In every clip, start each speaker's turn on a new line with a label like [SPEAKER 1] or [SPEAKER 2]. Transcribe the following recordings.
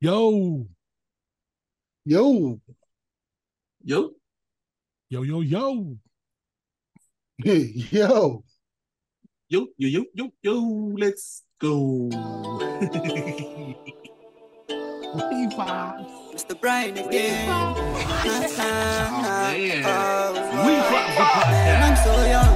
[SPEAKER 1] Yo,
[SPEAKER 2] Yo,
[SPEAKER 3] Yo,
[SPEAKER 1] yo, yo, yo.
[SPEAKER 2] hey, yo,
[SPEAKER 3] yo, yo, yo, yo, yo, let's go.
[SPEAKER 1] We vibes.
[SPEAKER 4] Mr. Brian again.
[SPEAKER 3] Oh, man.
[SPEAKER 4] Oh,
[SPEAKER 3] We
[SPEAKER 4] oh.
[SPEAKER 3] The
[SPEAKER 4] Man, I'm so young.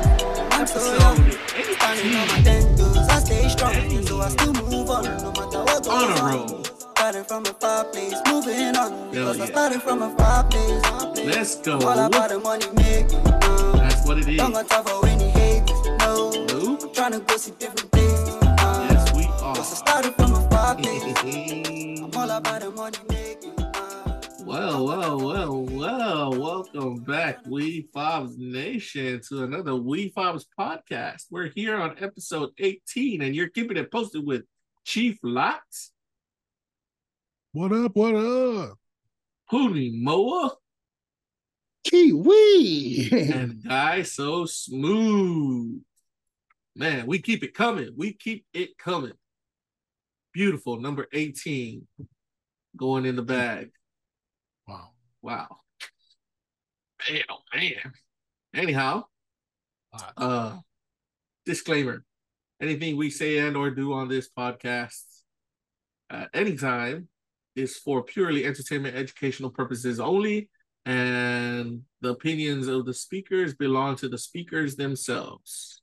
[SPEAKER 4] I'm so young.
[SPEAKER 3] Episode
[SPEAKER 4] Standing on my
[SPEAKER 3] 18.
[SPEAKER 4] ten toes, I stay strong. So I still move on, no matter what goes
[SPEAKER 3] On a
[SPEAKER 4] on.
[SPEAKER 3] roll.
[SPEAKER 4] Starting from a far place, moving on. Because I started from a far place.
[SPEAKER 3] Let's go.
[SPEAKER 4] All about the money making. Uh,
[SPEAKER 3] That's what it is.
[SPEAKER 4] don't got time for any hate. No,
[SPEAKER 3] Nope.
[SPEAKER 4] I'm trying to go see different places. Uh,
[SPEAKER 3] Yes, we are.
[SPEAKER 4] Cause I started from a far place. I'm all about the money making. Uh,
[SPEAKER 3] Well, well, well, well, welcome back, Wefobz Nation, to another Wefobz podcast. We're here on episode 18, and you're keeping it posted with Chief Lots,
[SPEAKER 1] What up? What up?
[SPEAKER 3] Poonie Moa,
[SPEAKER 2] Kiwi.
[SPEAKER 3] and Guy So Smooth. Man, we keep it coming. We keep it coming. Beautiful, number 18, going in the bag.
[SPEAKER 1] Wow.
[SPEAKER 3] Wow. Man, oh man. Anyhow,
[SPEAKER 1] Hot.
[SPEAKER 3] uh disclaimer. Anything we say and or do on this podcast at any time is for purely entertainment educational purposes only and the opinions of the speakers belong to the speakers themselves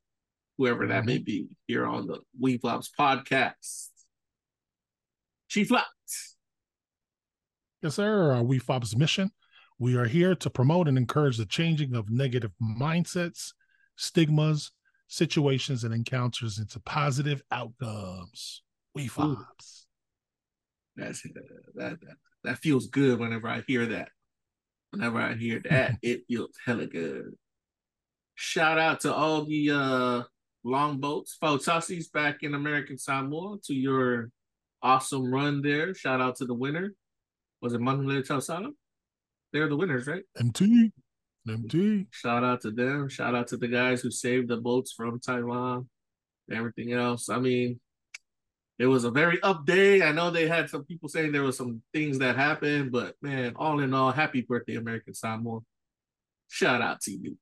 [SPEAKER 3] whoever that may mm-hmm. be here on the Wefobz podcast chief Lots.
[SPEAKER 1] Yes, sir. Our Wefobz mission. We are here to promote and encourage the changing of negative mindsets, stigmas, situations, and encounters into positive outcomes. Wefobz.
[SPEAKER 3] That's that, that that feels good whenever I hear that. Whenever I hear that, it feels hella good. Shout out to all the uh longboats, Fautasis back in American Samoa to your awesome run there. Shout out to the winner. Was it Manule Tausala? They're the winners, right?
[SPEAKER 1] MT. MT.
[SPEAKER 3] Shout out to them. Shout out to the guys who saved the boats from Taiwan. Everything else. I mean, it was a very up day. I know they had some people saying there was some things that happened, but man, all in all, happy birthday, American Samoa. Shout out to you.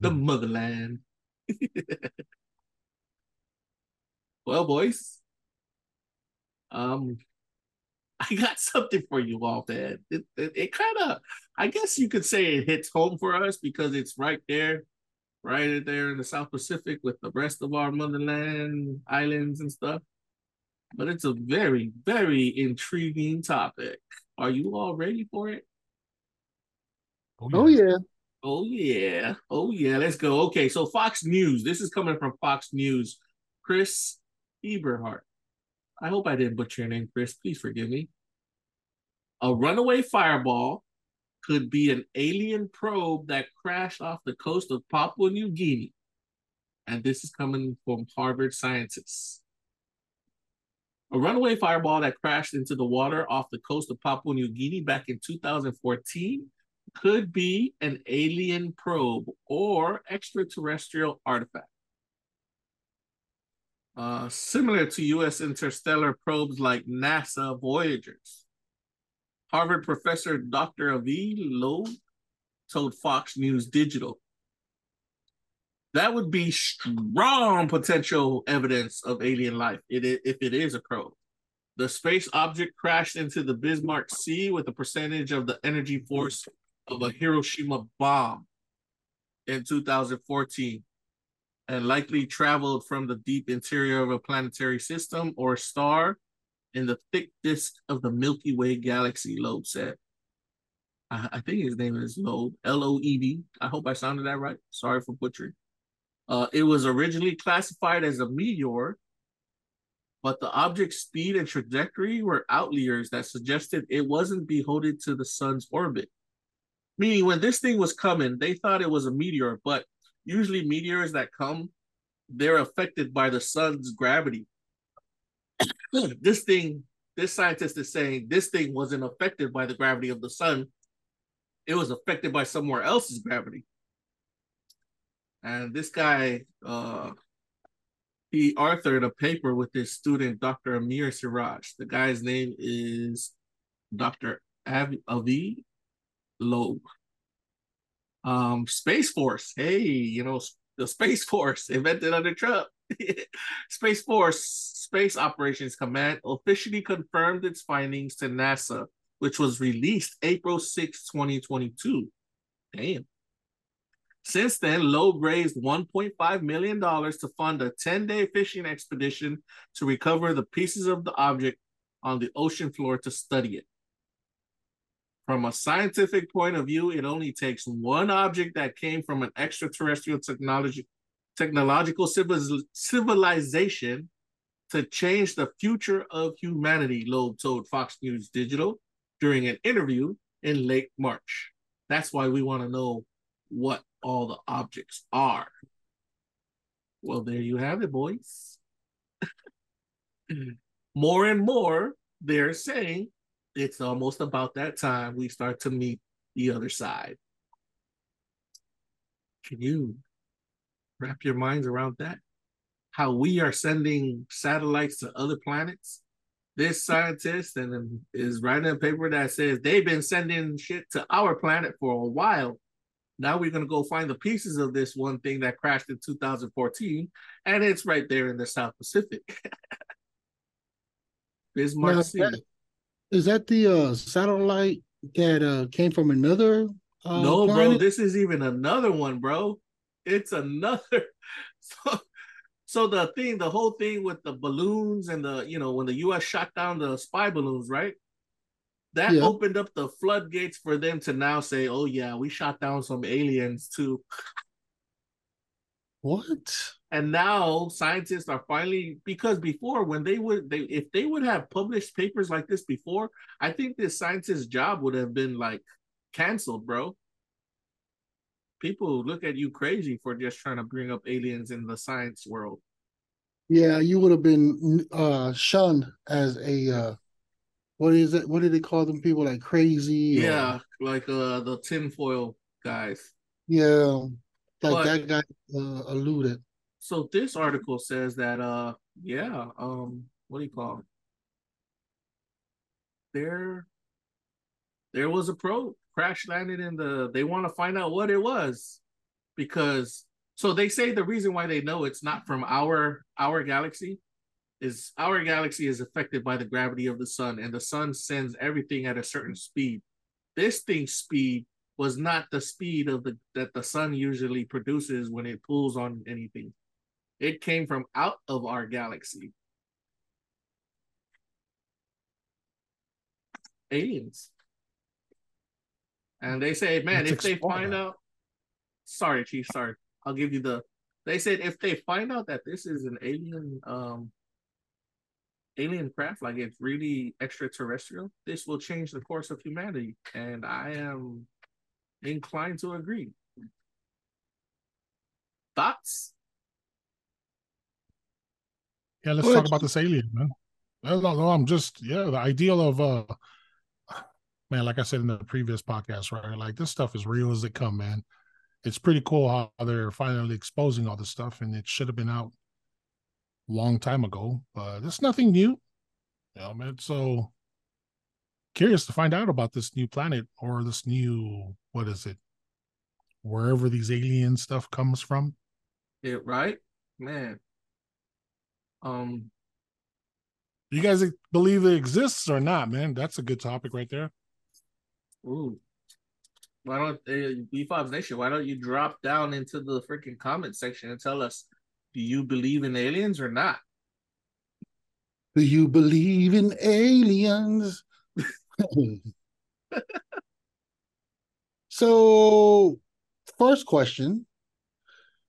[SPEAKER 3] The motherland. well, boys. Um, I got something for you all, man. It, it, it kind of, I guess you could say it hits home for us because it's right there, right there in the South Pacific with the rest of our motherland islands and stuff. But it's a very, very intriguing topic. Are you all ready for it?
[SPEAKER 2] oh, oh yeah.
[SPEAKER 3] Oh yeah. Oh yeah. Let's go. Okay, so Fox News. This is coming from Fox News. Chris Eberhart. I hope I didn't butcher your name, Chris. Please forgive me. A runaway fireball could be an alien probe that crashed off the coast of Papua New Guinea. And this is coming from Harvard scientists. A runaway fireball that crashed into the water off the coast of Papua New Guinea back in 2014 could be an alien probe or extraterrestrial artifact. Uh, similar to U.S. interstellar probes like NASA Voyagers. Harvard professor Dr. Avi Loeb told Fox News Digital. That would be strong potential evidence of alien life if it is a probe. The space object crashed into the Bismarck Sea with a percentage of the energy force of a Hiroshima bomb in 2014 and likely traveled from the deep interior of a planetary system or star in the thick disk of the Milky Way galaxy, Loeb said. I, I think his name is Loeb, L O E B. I hope I sounded that right. Sorry for butchering. Uh, it was originally classified as a meteor, but the object's speed and trajectory were outliers that suggested it wasn't beholden to the sun's orbit. Meaning, when this thing was coming, they thought it was a meteor, but usually meteors that come, they're affected by the sun's gravity. this thing, this scientist is saying this thing wasn't affected by the gravity of the sun. It was affected by somewhere else's gravity. And this guy, uh, he authored a paper with his student, Dr. Amir Siraj. The guy's name is Dr. Av- Avi Loeb. Um, Space Force. Hey, you know, the Space Force invented under Trump. Space Force Space Operations Command officially confirmed its findings to NASA, which was released April 6, 2022. Damn. Since then, Loeb raised $1.5 million to fund a 10 day fishing expedition to recover the pieces of the object on the ocean floor to study it. From a scientific point of view, it only takes one object that came from an extraterrestrial technology, technological civilization to change the future of humanity, Loeb told Fox News Digital during an interview in late March. That's why we want to know what all the objects are. Well, there you have it, boys. more and more, they're saying it's almost about that time we start to meet the other side. Can you wrap your minds around that? How we are sending satellites to other planets? This scientist and is writing a paper that says they've been sending shit to our planet for a while now we're going to go find the pieces of this one thing that crashed in 2014, and it's right there in the South Pacific.
[SPEAKER 2] Bismarck now, Sea. That, is that the uh, satellite that uh, came from another? Uh,
[SPEAKER 3] no, planet? bro. This is even another one, bro. It's another. So, so the thing, the whole thing with the balloons and the, you know, when the U.S. shot down the spy balloons, right? that yeah. opened up the floodgates for them to now say, "Oh yeah, we shot down some aliens too."
[SPEAKER 2] What?
[SPEAKER 3] And now scientists are finally because before when they would they if they would have published papers like this before, I think this scientist's job would have been like canceled, bro. People look at you crazy for just trying to bring up aliens in the science world.
[SPEAKER 2] Yeah, you would have been uh shunned as a uh what is it? What do they call them people like crazy?
[SPEAKER 3] Yeah, or... like uh the tinfoil guys.
[SPEAKER 2] Yeah, like but, that guy uh, alluded.
[SPEAKER 3] So this article says that uh yeah um what do you call it? There, there was a probe crash landed in the. They want to find out what it was, because so they say the reason why they know it's not from our our galaxy is our galaxy is affected by the gravity of the sun and the sun sends everything at a certain speed. This thing's speed was not the speed of the that the sun usually produces when it pulls on anything. It came from out of our galaxy. Aliens and they say man Let's if they find that. out sorry chief sorry i'll give you the they said if they find out that this is an alien um alien craft, like it's really extraterrestrial, this will change the course of humanity. And I am inclined to agree. Thoughts?
[SPEAKER 1] Yeah, let's talk about this alien, man. No, no, I'm just yeah, the ideal of uh man, like I said in the previous podcast, right? Like this stuff is real as it come, man. It's pretty cool how they're finally exposing all this stuff, and it should have been out long time ago, but it's nothing new. You know, man. So curious to find out about this new planet or this new what is it? Wherever these alien stuff comes from.
[SPEAKER 3] Yeah, right? Man. Um
[SPEAKER 1] you guys believe it exists or not, man? That's a good topic right there.
[SPEAKER 3] Ooh. Why don't uh, B5 Nation? Why don't you drop down into the freaking comment section and tell us do you believe in aliens or not?
[SPEAKER 2] Do you believe in aliens? so, first question.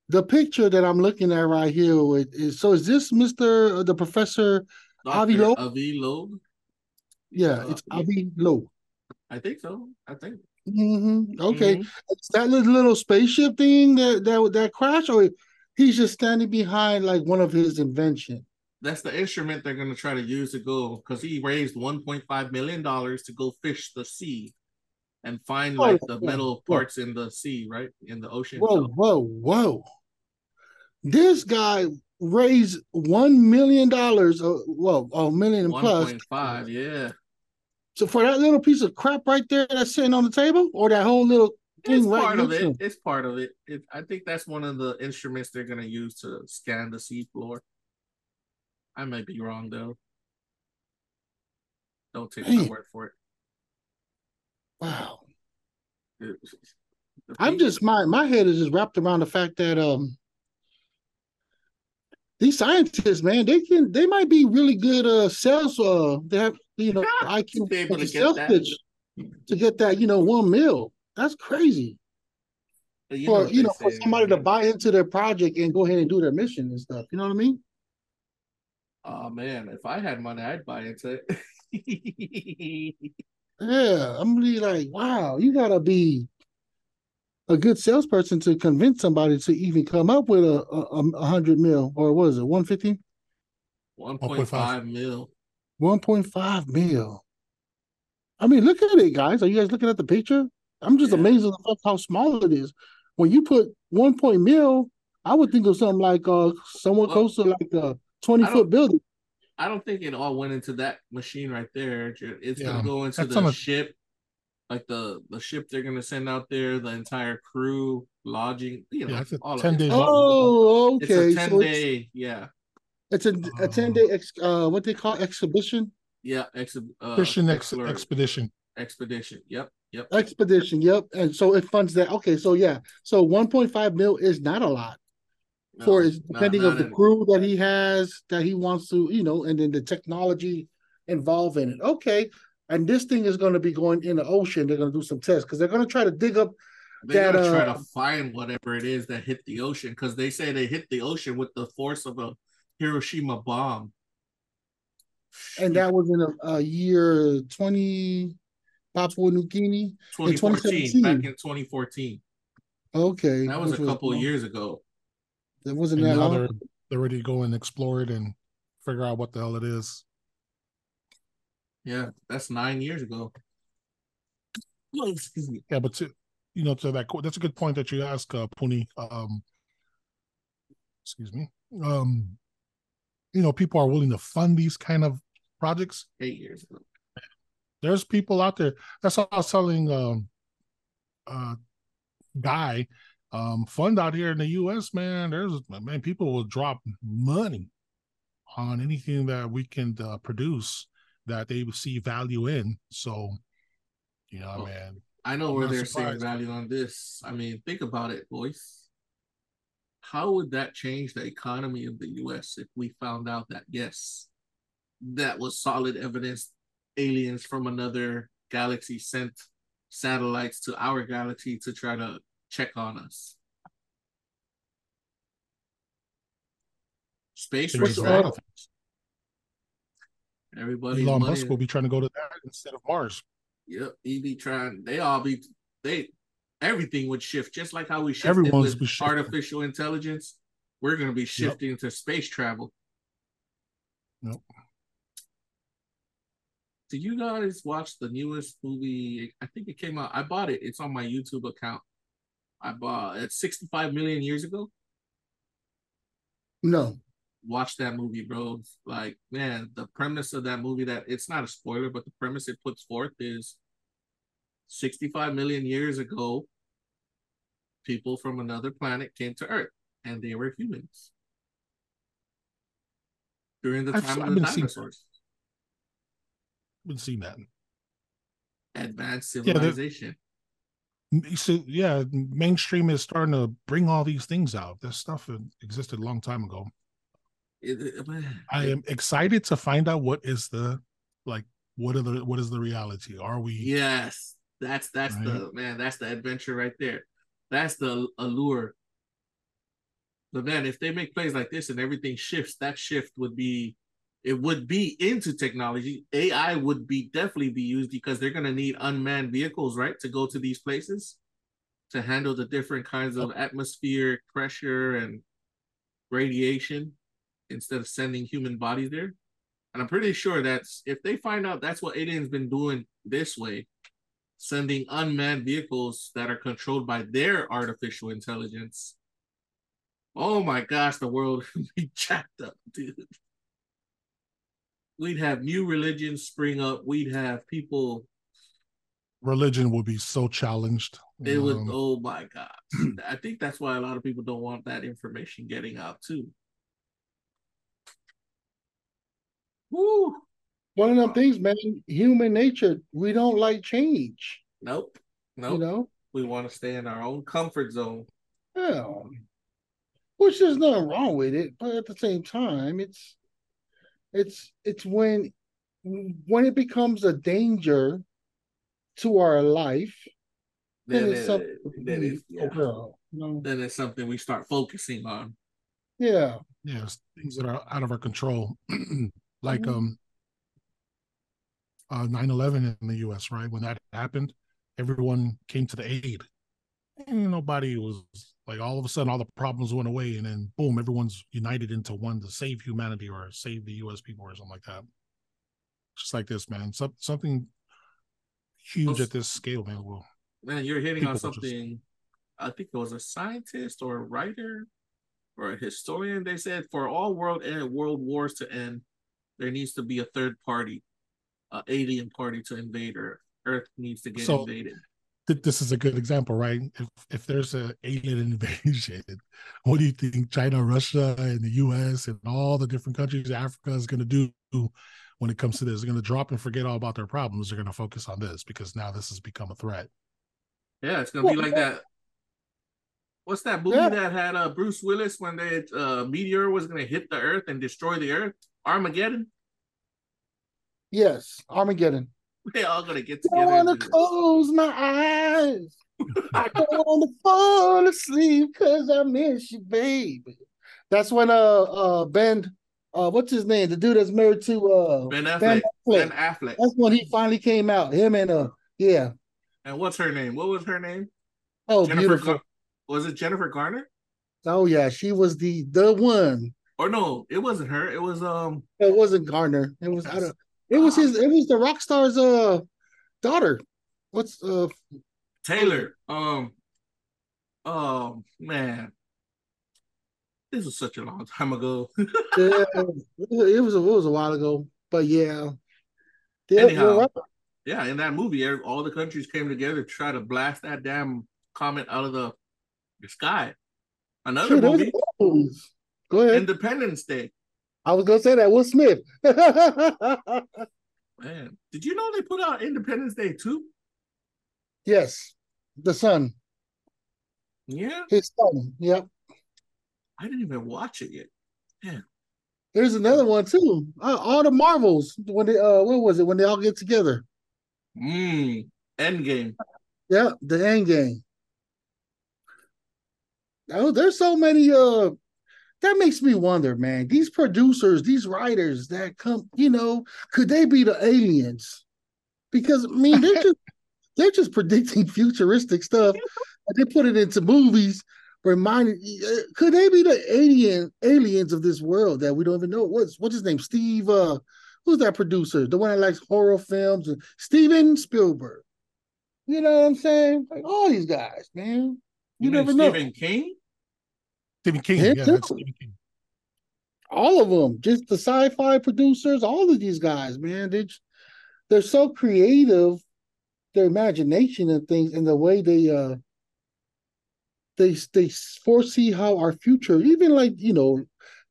[SPEAKER 2] The picture that I'm looking at right here is so is this Mr. Uh, the Professor
[SPEAKER 3] Dr. Avi Loeb? Avi Loeb?
[SPEAKER 2] Yeah, uh, it's Avi Loeb.
[SPEAKER 3] I think so. I think.
[SPEAKER 2] Mm-hmm. Okay, mm-hmm. that little, spaceship thing that that that crashed, or he's just standing behind like one of his inventions.
[SPEAKER 3] That's the instrument they're going to try to use to go because he raised 1.5 million dollars to go fish the sea and find like the metal parts in the sea, right in the ocean.
[SPEAKER 2] Whoa, so. whoa, whoa! This guy raised one million dollars, uh, well, a million and
[SPEAKER 3] One
[SPEAKER 2] plus.
[SPEAKER 3] point five, yeah.
[SPEAKER 2] So for that little piece of crap right there that's sitting on the table, or that whole little
[SPEAKER 3] It's
[SPEAKER 2] thing right
[SPEAKER 3] part of it.
[SPEAKER 2] him?
[SPEAKER 3] It's part of it. it. I think that's one of the instruments they're gonna use to scan the seafloor. I might be wrong though. Don't take my word for it.
[SPEAKER 2] Wow.
[SPEAKER 3] It-
[SPEAKER 2] I'm just my my head is just wrapped around the fact that um these scientists, man, they can they might be really good uh sales uh they have you know IQ
[SPEAKER 3] Be able to get
[SPEAKER 2] sales
[SPEAKER 3] that.
[SPEAKER 2] pitch to get that, you know, one mil. That's crazy.
[SPEAKER 3] you
[SPEAKER 2] for
[SPEAKER 3] what
[SPEAKER 2] you
[SPEAKER 3] they
[SPEAKER 2] know, for
[SPEAKER 3] say,
[SPEAKER 2] somebody to buy into their project and go ahead and do their mission and stuff. You know what I mean?
[SPEAKER 3] Oh man, if I had money, I'd buy into it.
[SPEAKER 2] Yeah. I'm really like, wow, you gotta be a good salesperson to convince somebody to even come up with a a, a hundred mil or what is it, 150?
[SPEAKER 3] One point five mil.
[SPEAKER 2] 1.5 mil. I mean, look at it, guys. Are you guys looking at the picture? I'm just
[SPEAKER 3] Yeah.
[SPEAKER 2] amazed at the fact how small it is. When you put one point mil, I would think of something like uh somewhat
[SPEAKER 3] Well,
[SPEAKER 2] close to like a 20 foot building.
[SPEAKER 3] I don't think it all went into that machine right there. It's
[SPEAKER 1] Yeah,
[SPEAKER 3] gonna go into
[SPEAKER 1] that's
[SPEAKER 3] the
[SPEAKER 1] on
[SPEAKER 3] ship, like the the ship they're gonna send out there, the entire crew, lodging, you know,
[SPEAKER 1] Yeah,
[SPEAKER 3] all
[SPEAKER 1] 10
[SPEAKER 3] of it.
[SPEAKER 1] day
[SPEAKER 2] Oh,
[SPEAKER 3] It's
[SPEAKER 2] okay.
[SPEAKER 3] a ten
[SPEAKER 2] so it's,
[SPEAKER 3] day, yeah,
[SPEAKER 2] it's a a 10 day ex, uh what they call exhibition
[SPEAKER 3] yeah, ex- uh,
[SPEAKER 1] Christian ex-
[SPEAKER 3] explorer-
[SPEAKER 1] expedition.
[SPEAKER 3] expedition. Yep, yep.
[SPEAKER 2] expedition. Yep. And so it funds that. Okay, so yeah. So 1.5 mil is not a lot. for
[SPEAKER 3] No,
[SPEAKER 2] his depending
[SPEAKER 3] not
[SPEAKER 2] of the crew that he has that he wants to, you know, and then the technology involved in it. Okay. And this thing is going to be going in the ocean. They're going to do some tests because they're going to try to dig up.
[SPEAKER 3] They're
[SPEAKER 2] that,
[SPEAKER 3] gonna try
[SPEAKER 2] uh,
[SPEAKER 3] to find whatever it is that hit the ocean because they say they hit the ocean with the force of a Hiroshima bomb.
[SPEAKER 2] And that was in a, a year 20 Papua New Guinea.
[SPEAKER 3] 2014, back in 2014.
[SPEAKER 2] Okay.
[SPEAKER 3] That was
[SPEAKER 2] which
[SPEAKER 3] a couple of years ago.
[SPEAKER 2] It wasn't
[SPEAKER 1] And
[SPEAKER 2] that
[SPEAKER 1] now
[SPEAKER 2] long.
[SPEAKER 1] they're, they're ready to go and explore it and figure out what the hell it is.
[SPEAKER 3] Yeah, that's nine years ago. Oh, excuse me.
[SPEAKER 1] Yeah, but to you know, to that that's a good point that you ask, uh, Puni. Um, excuse me. Um, you know, people are willing to fund these kind of projects.
[SPEAKER 3] Eight years ago.
[SPEAKER 1] There's people out there. That's all I was telling um, uh, guy. Um, fund out here in the U.S. Man, there's man, people will drop money on anything that we can uh, produce that they see value in. So, you know,
[SPEAKER 3] Oh.
[SPEAKER 1] man,
[SPEAKER 3] I know
[SPEAKER 1] I'm
[SPEAKER 3] where they're seeing
[SPEAKER 1] surprised.
[SPEAKER 3] value on this. I mean, think about it, boys. How would that change the economy of the US if we found out that yes, that was solid evidence aliens from another galaxy sent satellites to our galaxy to try to check on us? Space
[SPEAKER 1] It
[SPEAKER 2] What's
[SPEAKER 1] means
[SPEAKER 2] the
[SPEAKER 1] a lot
[SPEAKER 2] other-
[SPEAKER 1] of things.
[SPEAKER 3] Everybody
[SPEAKER 1] Elon
[SPEAKER 3] money.
[SPEAKER 1] Musk will be trying to go to that instead of Mars.
[SPEAKER 3] Yep, he be trying. They all be they. Everything would shift, just like how we shifted
[SPEAKER 1] Everyone's
[SPEAKER 3] with
[SPEAKER 1] shifting.
[SPEAKER 3] artificial intelligence. We're going to be shifting to space travel.
[SPEAKER 1] Yep.
[SPEAKER 3] Did you guys watch the newest movie? I think it came out. I bought it. It's on my YouTube account. I bought it 65 million years ago.
[SPEAKER 2] No.
[SPEAKER 3] Watch that movie, bro. Like, man, the premise of that movie that it's not a spoiler, but the premise it puts forth is 65 million years ago, people from another planet came to Earth and they were humans. During the time
[SPEAKER 1] I've
[SPEAKER 3] of the
[SPEAKER 1] seeing-
[SPEAKER 3] dinosaurs.
[SPEAKER 1] Been seeing that.
[SPEAKER 3] Advanced civilization.
[SPEAKER 1] So yeah, mainstream is starting to bring all these things out. This stuff existed a long time ago.
[SPEAKER 3] It- it-
[SPEAKER 1] I am excited to find out what is the like what are the what is the reality? Are we
[SPEAKER 3] Yes, that's that's the man. That's the adventure right there. That's the allure. But man, if they make plays like this and everything shifts, that shift would be, it would be into technology. AI would be definitely be used because they're gonna need unmanned vehicles, right, to go to these places to handle the different kinds of atmospheric pressure and radiation instead of sending human bodies there. And I'm pretty sure that's if they find out that's what aliens been doing this way, sending unmanned vehicles that are controlled by their artificial intelligence. Oh my gosh, the world would be jacked up, dude. We'd have new religions spring up. We'd have people.
[SPEAKER 1] Religion would be so challenged.
[SPEAKER 3] It would.
[SPEAKER 1] Um,
[SPEAKER 3] Oh my god! I think that's why a lot of people don't want that information getting out too. Woo!
[SPEAKER 2] One of them things, man. Human nature, we don't like change.
[SPEAKER 3] Nope. Nope.
[SPEAKER 2] You know,
[SPEAKER 3] We want to stay in our own comfort zone.
[SPEAKER 2] yeah. Which there's nothing wrong with it, but at the same time, it's it's it's when when it becomes a danger to our life, then,
[SPEAKER 3] Then,
[SPEAKER 2] it's something
[SPEAKER 3] then,
[SPEAKER 2] we
[SPEAKER 3] it's, yeah.
[SPEAKER 2] overall, you know?
[SPEAKER 3] then it's something we start focusing on.
[SPEAKER 2] Yeah.
[SPEAKER 1] yes, things that are out of our control, like
[SPEAKER 2] Mhm.
[SPEAKER 1] um, uh, 9/11 in the U.S. Right when that happened, everyone came to the aid, and nobody was like all of a sudden all the problems went away, and then boom, everyone's united into one to save humanity or save the U.S. people or something like that. Just like this, man. Some, something huge
[SPEAKER 3] Well,
[SPEAKER 1] at this scale, man. Will
[SPEAKER 3] Man, you're hitting on
[SPEAKER 1] will just-
[SPEAKER 3] something. I think it was a scientist or a writer or a historian. They said for all world and world wars to end, there needs to be a third party, a alien party to invade Earth. Earth needs to get
[SPEAKER 1] So-
[SPEAKER 3] invaded.
[SPEAKER 1] th- this is a good example, right? If if there's an alien invasion, what do you think China, Russia, and the U.S. and all the different countries, Africa is going to do when it comes to this? They're going to drop and forget all about their problems. They're going to focus on this because now this has become a threat.
[SPEAKER 3] Yeah, it's gonna be like that. What's that movie
[SPEAKER 2] Yeah.
[SPEAKER 3] that had uh, Bruce Willis when the uh, meteor was gonna hit the Earth and destroy the Earth? Armageddon.
[SPEAKER 2] Yes. Armageddon.
[SPEAKER 3] They all gonna get together. I wanna
[SPEAKER 2] close my eyes. I don't want to fall asleep because I miss you, baby. That's when uh uh Ben uh what's his name? The dude that's married to uh
[SPEAKER 3] Ben Affleck.
[SPEAKER 2] Ben
[SPEAKER 3] Ben
[SPEAKER 2] Affleck.
[SPEAKER 3] Affleck.
[SPEAKER 2] That's when he finally came out. Him and uh yeah.
[SPEAKER 3] And what's her name? What was her name?
[SPEAKER 2] Oh
[SPEAKER 3] Jennifer.
[SPEAKER 2] beautiful.
[SPEAKER 3] Gar- was it Jennifer Garner?
[SPEAKER 2] Oh yeah, she was the the one.
[SPEAKER 3] Or no, it wasn't her. It was um.
[SPEAKER 2] It wasn't Garner. It was I don't it was his it was the rock star's uh daughter. What's uh
[SPEAKER 3] Taylor. Um. Oh man, this was such a long time ago.
[SPEAKER 2] yeah, it was a, it was a while ago. But yeah. Yeah,
[SPEAKER 3] Anyhow.
[SPEAKER 2] right.
[SPEAKER 3] yeah, in that movie, all the countries came together to try to blast that damn comet out of the, the sky. Another
[SPEAKER 2] Shit,
[SPEAKER 3] movie.
[SPEAKER 2] Go ahead.
[SPEAKER 3] Independence Day.
[SPEAKER 2] I was gonna say that. Will Smith.
[SPEAKER 3] Man, did you know they put out Independence Day too?
[SPEAKER 2] yes, the son,
[SPEAKER 3] Yeah,
[SPEAKER 2] his son. Yep.
[SPEAKER 3] I didn't even watch it yet.
[SPEAKER 2] There's another one too. Uh, all the Marvels when they uh, what was it when they all get together?
[SPEAKER 3] Mmm. Endgame.
[SPEAKER 2] Yeah, the End Game. Oh, there's so many. Uh, that makes me wonder, man. These producers, these writers that come, you know, could they be the aliens? Because I mean, they're just they're just predicting futuristic stuff, and they put it into movies. Reminding, uh, could they be the alien aliens of this world that we don't even know? What's what's his name? Steve. Uh, who's that producer? The one that likes horror films. And Steven Spielberg. You know what I'm saying? Like all these guys, man. You,
[SPEAKER 3] You,
[SPEAKER 2] never know.
[SPEAKER 3] Stephen King?
[SPEAKER 1] Stephen King,
[SPEAKER 2] Yeah,
[SPEAKER 1] yeah,
[SPEAKER 2] too.
[SPEAKER 1] that's Stephen King.
[SPEAKER 2] all of them, just the sci-fi producers, all of these guys, man, they they're so creative, their imagination and things, and the way they uh they they foresee how our future, even like you know,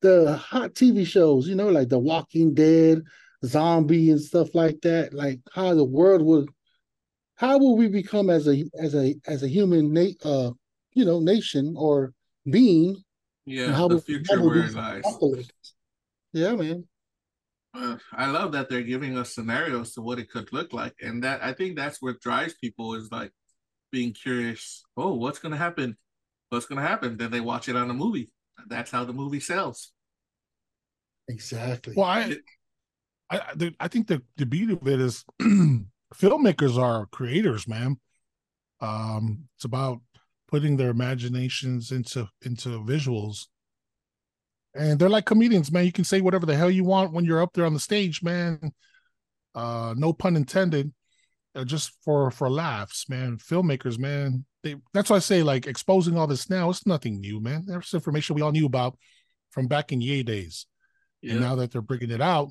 [SPEAKER 2] the hot TV shows, you know, like The Walking Dead, Zombie, and stuff like that, like how the world would, how will we become as a as a as a human na- uh you know nation or being
[SPEAKER 3] Yeah,
[SPEAKER 2] and how
[SPEAKER 3] the future
[SPEAKER 2] how will
[SPEAKER 3] where it lies.
[SPEAKER 2] apocalypse- Yeah, man.
[SPEAKER 3] Uh, I love that they're giving us scenarios to what it could look like, and that I think that's what drives people is like being curious. Oh, what's gonna happen? What's gonna happen? Then they watch it on a movie. That's how the movie sells.
[SPEAKER 2] Exactly.
[SPEAKER 1] Well, I, I, I- I think the, the beauty of it is filmmakers are creators, man. Um, it's about putting their imaginations into into visuals, and they're like comedians, man. You can say whatever the hell you want when you're up there on the stage, man. Uh, no pun intended. uh, just for for laughs, man. Filmmakers, man, they that's why I say like exposing all this now. It's nothing new, man. There's information we all knew about from back in Ye days,
[SPEAKER 3] Yeah.
[SPEAKER 1] and now that they're bringing it out,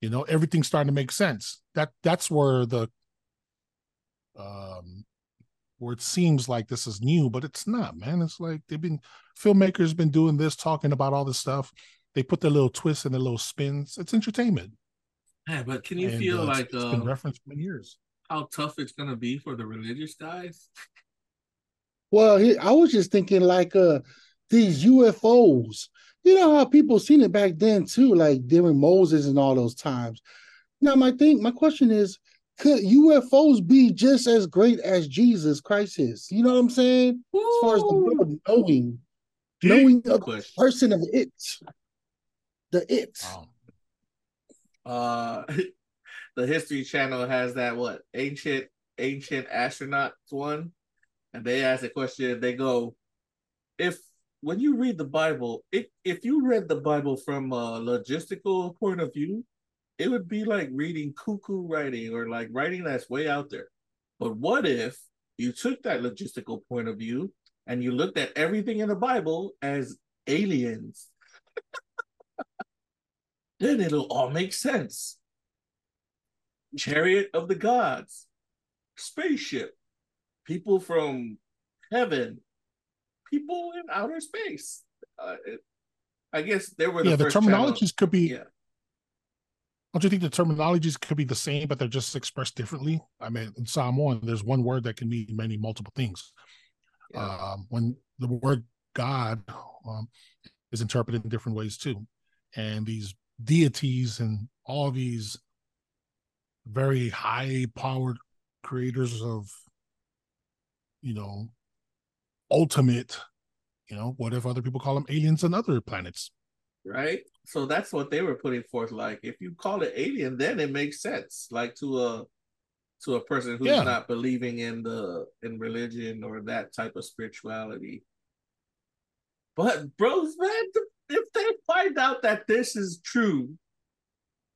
[SPEAKER 1] you know, everything's starting to make sense. That that's where the um where it seems like this is new, but it's not, man. It's like they've been filmmakers been doing this, talking about all this stuff. They put their little twists and their little spins. It's entertainment.
[SPEAKER 3] Yeah, but can you
[SPEAKER 1] And,
[SPEAKER 3] feel
[SPEAKER 1] uh, it's-
[SPEAKER 3] like
[SPEAKER 1] it's been
[SPEAKER 3] uh,
[SPEAKER 1] referenced for many years?
[SPEAKER 3] how tough it's gonna be for the religious guys?
[SPEAKER 2] Well, I was just thinking like uh these UFOs. You know how people seen it back then too, like during Moses and all those times. Now my thing, my question is, could UFOs be just as great as Jesus Christ is? You know what I'm saying? As far as the
[SPEAKER 3] Woo!
[SPEAKER 2] world knowing,
[SPEAKER 3] Deep
[SPEAKER 2] knowing a
[SPEAKER 3] question.
[SPEAKER 2] person of it, the it.
[SPEAKER 1] Wow.
[SPEAKER 3] Uh, the History Channel has that what ancient ancient astronauts one, and they ask a question. They go, if when you read the Bible, if if you read the Bible from a logistical point of view, it would be like reading cuckoo writing or like writing that's way out there. But what if you took that logistical point of view and you looked at everything in the Bible as aliens? then it'll all make sense. Chariot of the gods, spaceship, people from heaven, people in outer space. Uh, it, I guess there were the
[SPEAKER 1] yeah, the
[SPEAKER 3] first channel-
[SPEAKER 1] terminologies could be.
[SPEAKER 3] Yeah,
[SPEAKER 1] Don't you think the terminologies could be the same, but they're just expressed differently? I mean, in Psalm one, there's one word that can mean many multiple things.
[SPEAKER 3] yeah.
[SPEAKER 1] Um, when the word God um, is interpreted in different ways too, and these deities and all these very high-powered creators of, you know, ultimate, you know, what if other people call them aliens and other planets?
[SPEAKER 3] right? So that's what they were putting forth. Like, if you call it alien, then it makes sense. Like to a to a person who's
[SPEAKER 1] Yeah.
[SPEAKER 3] not believing in the in religion or that type of spirituality. But bros, man, if they find out that this is true,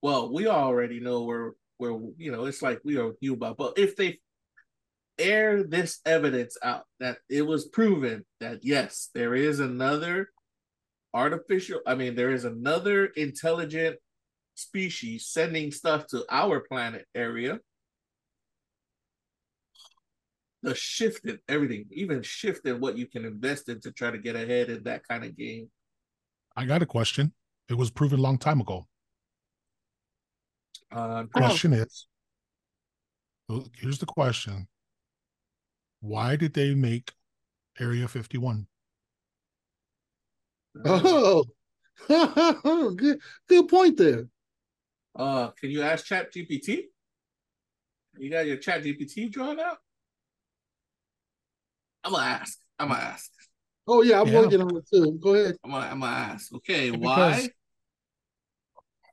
[SPEAKER 3] well, we already know where where you know it's like we are about. But if they air this evidence out that it was proven that yes, there is another artificial i mean there is another intelligent species sending stuff to our planet area the shifted everything even shifted what you can invest in to try to get ahead in that kind of game
[SPEAKER 1] I got a question. It was proven a long time ago.
[SPEAKER 3] uh
[SPEAKER 1] question is here's the question why did they make area 51
[SPEAKER 2] Oh, good, good point there.
[SPEAKER 3] uh can you ask chat gpt you got your chat gpt drawn out i'm gonna ask i'm gonna ask
[SPEAKER 2] Oh yeah, I'm
[SPEAKER 1] Yeah.
[SPEAKER 2] working on it too. Go ahead.
[SPEAKER 3] i'm gonna, I'm gonna ask okay
[SPEAKER 1] Yeah,
[SPEAKER 3] why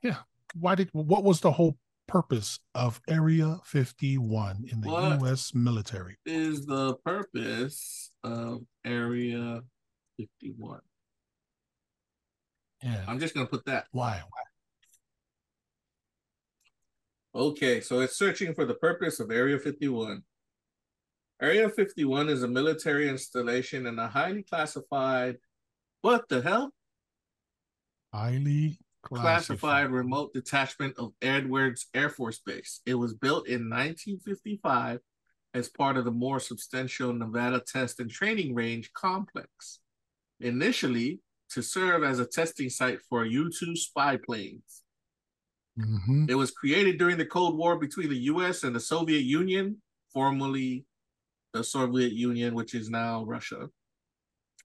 [SPEAKER 1] because- why did what was the whole purpose of area 51 in the
[SPEAKER 3] What?
[SPEAKER 1] us military
[SPEAKER 3] is the purpose of Area 51?
[SPEAKER 1] Yeah
[SPEAKER 3] I'm just going to put that.
[SPEAKER 1] why
[SPEAKER 3] Okay, so it's searching for the purpose of Area 51. Area 51 is a military installation and a highly classified, what the hell?
[SPEAKER 1] highly
[SPEAKER 3] Classified remote detachment of Edwards Air Force Base. It was built in 1955 as part of the more substantial Nevada Test and Training Range complex. Initially, to serve as a testing site for U 2 spy planes.
[SPEAKER 1] Mhm.
[SPEAKER 3] It was created during the Cold War between the US and the Soviet Union, formerly the Soviet Union, which is now Russia,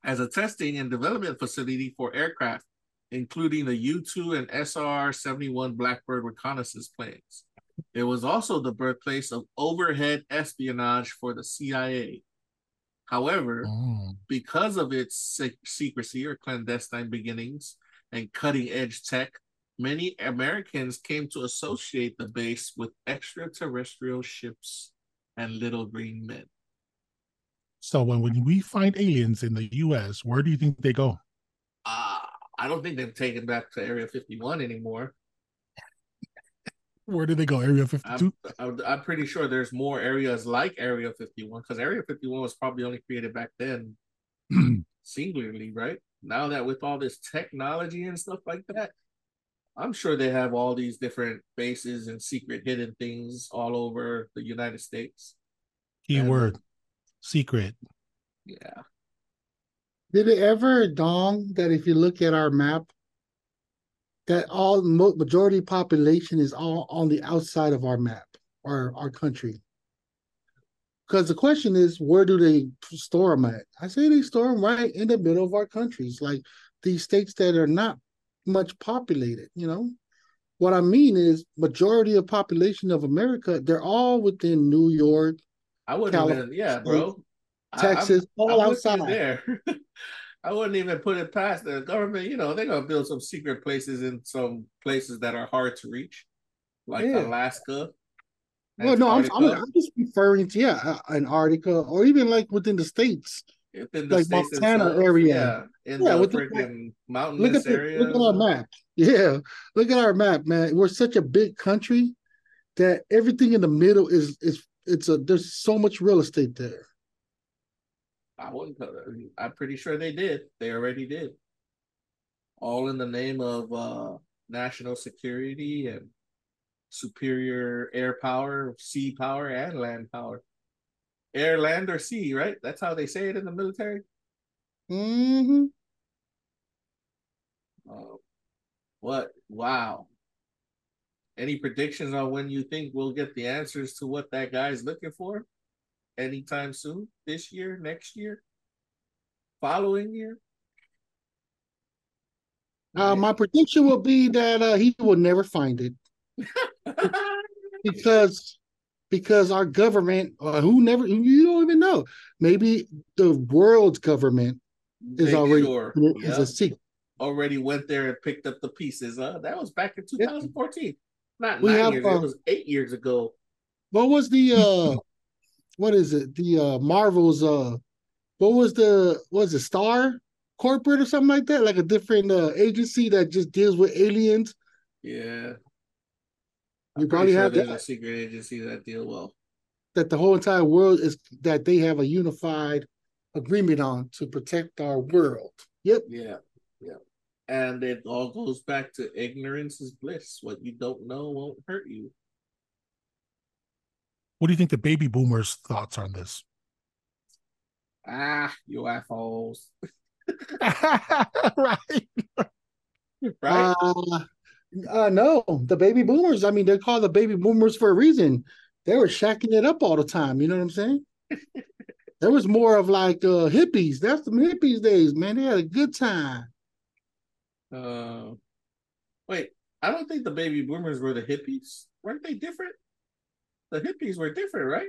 [SPEAKER 3] as a testing and development facility for aircraft, including the U 2 and SR 71 Blackbird reconnaissance planes. It was also the birthplace of overhead espionage for the CIA. However,
[SPEAKER 1] Mm.
[SPEAKER 3] because of its secrecy or clandestine beginnings and cutting edge tech, many Americans came to associate the base with extraterrestrial ships and little green men.
[SPEAKER 1] so when, when we find aliens in the us where do you think they go
[SPEAKER 3] Uh, I don't think they've taken back to Area 51 anymore.
[SPEAKER 1] Where did they go? Area
[SPEAKER 3] I'm,
[SPEAKER 1] 52?
[SPEAKER 3] I'm I'm pretty sure there's more areas like Area 51 because Area 51 was probably only created back then singularly, right? Now that with all this technology and stuff like that, I'm sure they have all these different bases and secret hidden things all over the United States.
[SPEAKER 1] Keyword secret.
[SPEAKER 3] Yeah.
[SPEAKER 2] Did it ever dawn that if you look at our map, that all majority population is all on the outside of our map or our country? Because the question is, where do they store them at? I say they store them right in the middle of our countries, like these states that are not much populated. You know, what I mean is, majority of population of America, they're all within New York,
[SPEAKER 3] I even, yeah, bro. I-
[SPEAKER 2] Texas, all
[SPEAKER 3] I'm with you
[SPEAKER 2] outside.
[SPEAKER 3] there. I wouldn't even put it past the government. You know, they're gonna build some secret places in some places that are hard to reach, like
[SPEAKER 2] Yeah.
[SPEAKER 3] Alaska.
[SPEAKER 2] Well, no, I'm, I'm, I'm just referring to yeah, uh, Antarctica or even like within the states.
[SPEAKER 3] within the
[SPEAKER 2] like
[SPEAKER 3] states
[SPEAKER 2] Montana
[SPEAKER 3] themselves.
[SPEAKER 2] area.
[SPEAKER 3] Yeah, in
[SPEAKER 2] Yeah,
[SPEAKER 3] the freaking
[SPEAKER 2] Look
[SPEAKER 3] mountainous
[SPEAKER 2] at the,
[SPEAKER 3] areas.
[SPEAKER 2] look at our map. Yeah, look at our map, man. We're such a big country that everything in the middle is is it's a there's so much real estate there.
[SPEAKER 3] I wouldn't. I'm pretty sure they did. They already did. All in the name of uh national security and superior air power, sea power, and land power. Air, land, or sea, right? That's how they say it in the military.
[SPEAKER 2] hmm
[SPEAKER 3] Uh, what? Wow. Any predictions on when you think we'll get the answers to what that guy's looking for? Anytime soon? This year? Next year? Following year?
[SPEAKER 2] Uh, my prediction will be that uh, he will never find it because because our government, uh, who never you don't even know, maybe the world's government is
[SPEAKER 3] Make
[SPEAKER 2] already
[SPEAKER 3] sure.
[SPEAKER 2] is
[SPEAKER 3] Yep.
[SPEAKER 2] a secret.
[SPEAKER 3] already went there and picked up the pieces. Uh, that was back in 2014. Not
[SPEAKER 2] We
[SPEAKER 3] nine
[SPEAKER 2] have,
[SPEAKER 3] years,
[SPEAKER 2] uh,
[SPEAKER 3] it was eight years ago.
[SPEAKER 2] What was the uh what is it? The uh Marvel's uh what was the was it Star Corporate or something like that? Like a different uh agency that just deals with aliens.
[SPEAKER 3] Yeah.
[SPEAKER 2] You
[SPEAKER 3] I'm
[SPEAKER 2] probably
[SPEAKER 3] sure
[SPEAKER 2] have that.
[SPEAKER 3] a secret agency that deal well.
[SPEAKER 2] That the whole entire world is that they have a unified agreement on to protect our world. Yep.
[SPEAKER 3] Yeah, yeah. And it all goes back to ignorance is bliss. What you don't know won't hurt you.
[SPEAKER 1] What do you think the baby boomers' thoughts on this?
[SPEAKER 3] Ah, you assholes.
[SPEAKER 1] right.
[SPEAKER 3] Right?
[SPEAKER 2] Uh, uh no, the baby boomers, I mean, they're called the baby boomers for a reason. They were shacking it up all the time, you know what I'm saying? there was more of like uh hippies. That's the hippies days, man. They had a good time.
[SPEAKER 3] Uh, wait, I don't think the baby boomers were the hippies. Weren't they different? The hippies were different, right?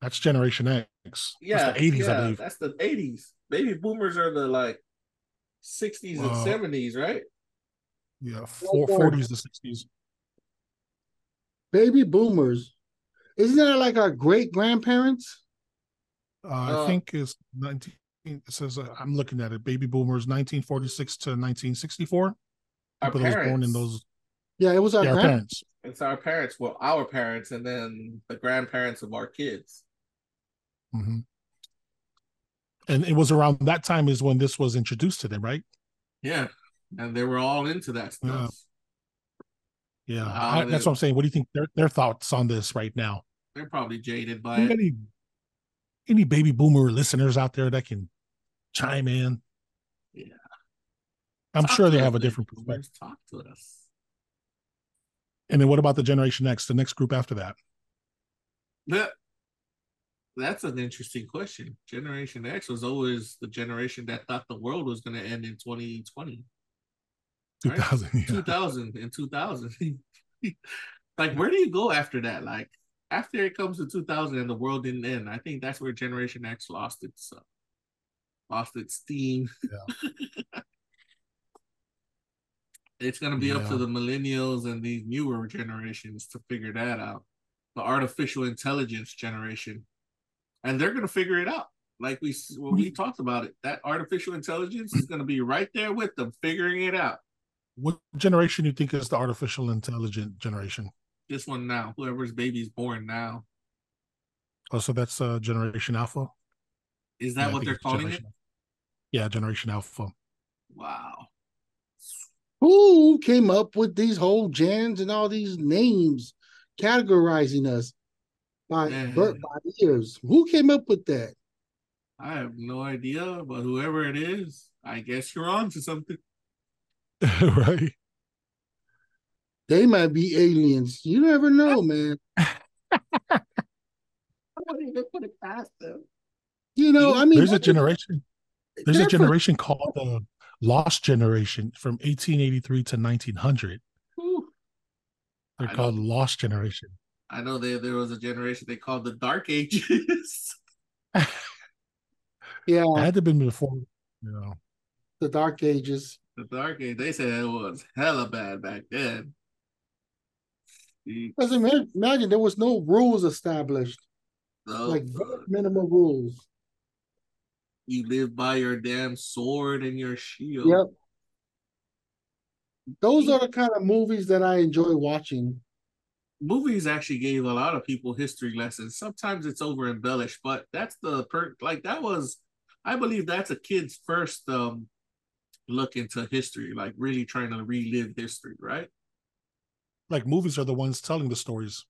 [SPEAKER 1] That's Generation X.
[SPEAKER 3] Yeah,
[SPEAKER 1] That's the 80s,
[SPEAKER 3] yeah,
[SPEAKER 1] I believe.
[SPEAKER 3] That's the 80s. Baby boomers are the like 60s and 70s, right?
[SPEAKER 1] Yeah, four, 40s to 60s.
[SPEAKER 2] Baby boomers. Isn't that like our great grandparents?
[SPEAKER 1] Uh,
[SPEAKER 3] Uh,
[SPEAKER 1] I think it's 19. It says uh, I'm looking at it. Baby boomers, 1946 to 1964.
[SPEAKER 3] Our
[SPEAKER 1] People that was born in those.
[SPEAKER 2] Yeah, it was our
[SPEAKER 1] Yeah,
[SPEAKER 2] grand-
[SPEAKER 1] parents.
[SPEAKER 3] It's our parents, well, our parents, and then the grandparents of our kids.
[SPEAKER 1] hmm And it was around that time is when this was introduced to them, right?
[SPEAKER 3] Yeah, and they were all into that stuff.
[SPEAKER 1] Yeah, I- that's what I'm saying. What do you think their their thoughts on this right now?
[SPEAKER 3] They're probably jaded by it.
[SPEAKER 1] Any any baby boomer listeners out there that can chime in?
[SPEAKER 3] Yeah.
[SPEAKER 1] I'm
[SPEAKER 3] Talk
[SPEAKER 1] sure they have a different perspective.
[SPEAKER 3] Talk to us.
[SPEAKER 1] And then what about the Generation X, the next group after that?
[SPEAKER 3] That that's an interesting question. Generation X was always the generation that thought the world was going to end in 2020, Right.
[SPEAKER 1] 2000. Yeah.
[SPEAKER 3] 2000 and 2000. like, where do you go after that? Like, after it comes to 2000 and the world didn't end, I think that's where Generation X lost its uh, lost its steam. it's going to be up to the millennials and these newer generations to figure that out. The artificial intelligence generation, and they're going to figure it out. Like we when we talked about it, that artificial intelligence is going to be right there with them, figuring it out.
[SPEAKER 1] What generation do you think is the artificial intelligent generation?
[SPEAKER 3] This one now, whoever's baby's born now.
[SPEAKER 1] Oh, so that's uh, Generation Alpha.
[SPEAKER 3] Is that
[SPEAKER 1] Yeah,
[SPEAKER 3] what they're calling it?
[SPEAKER 1] Yeah, Generation Alpha.
[SPEAKER 3] Wow.
[SPEAKER 2] Who came up with these whole gens and all these names categorizing us by
[SPEAKER 3] Yeah.
[SPEAKER 2] birth by years? Who came up with that?
[SPEAKER 3] I have no idea, but whoever it is, I guess you're on to something.
[SPEAKER 1] right.
[SPEAKER 2] They might be aliens. You never know, man.
[SPEAKER 3] I wouldn't even put it past them.
[SPEAKER 2] You know, I mean,
[SPEAKER 1] There's a generation. There's a generation called the Lost Generation from 1883 to 1900.
[SPEAKER 3] Whew.
[SPEAKER 1] They're
[SPEAKER 3] I
[SPEAKER 1] called
[SPEAKER 3] know.
[SPEAKER 1] Lost Generation.
[SPEAKER 3] I know there there was a generation they called the Dark Ages.
[SPEAKER 2] yeah,
[SPEAKER 1] It had to have been before, you know.
[SPEAKER 2] the Dark Ages.
[SPEAKER 3] the Dark Age. They said it was hella bad back then.
[SPEAKER 2] Because imagine, imagine there was no rules established,
[SPEAKER 3] So,
[SPEAKER 2] like uh, very minimal rules.
[SPEAKER 3] You live by your damn sword and your shield.
[SPEAKER 2] Yep. Those are the kind of movies that I enjoy watching.
[SPEAKER 3] movies actually gave a lot of people history lessons. Sometimes it's over embellished, but that's the per like that was I believe that's a kid's first um look into history, like really trying to relive history, right?
[SPEAKER 1] Like movies are the ones telling the stories.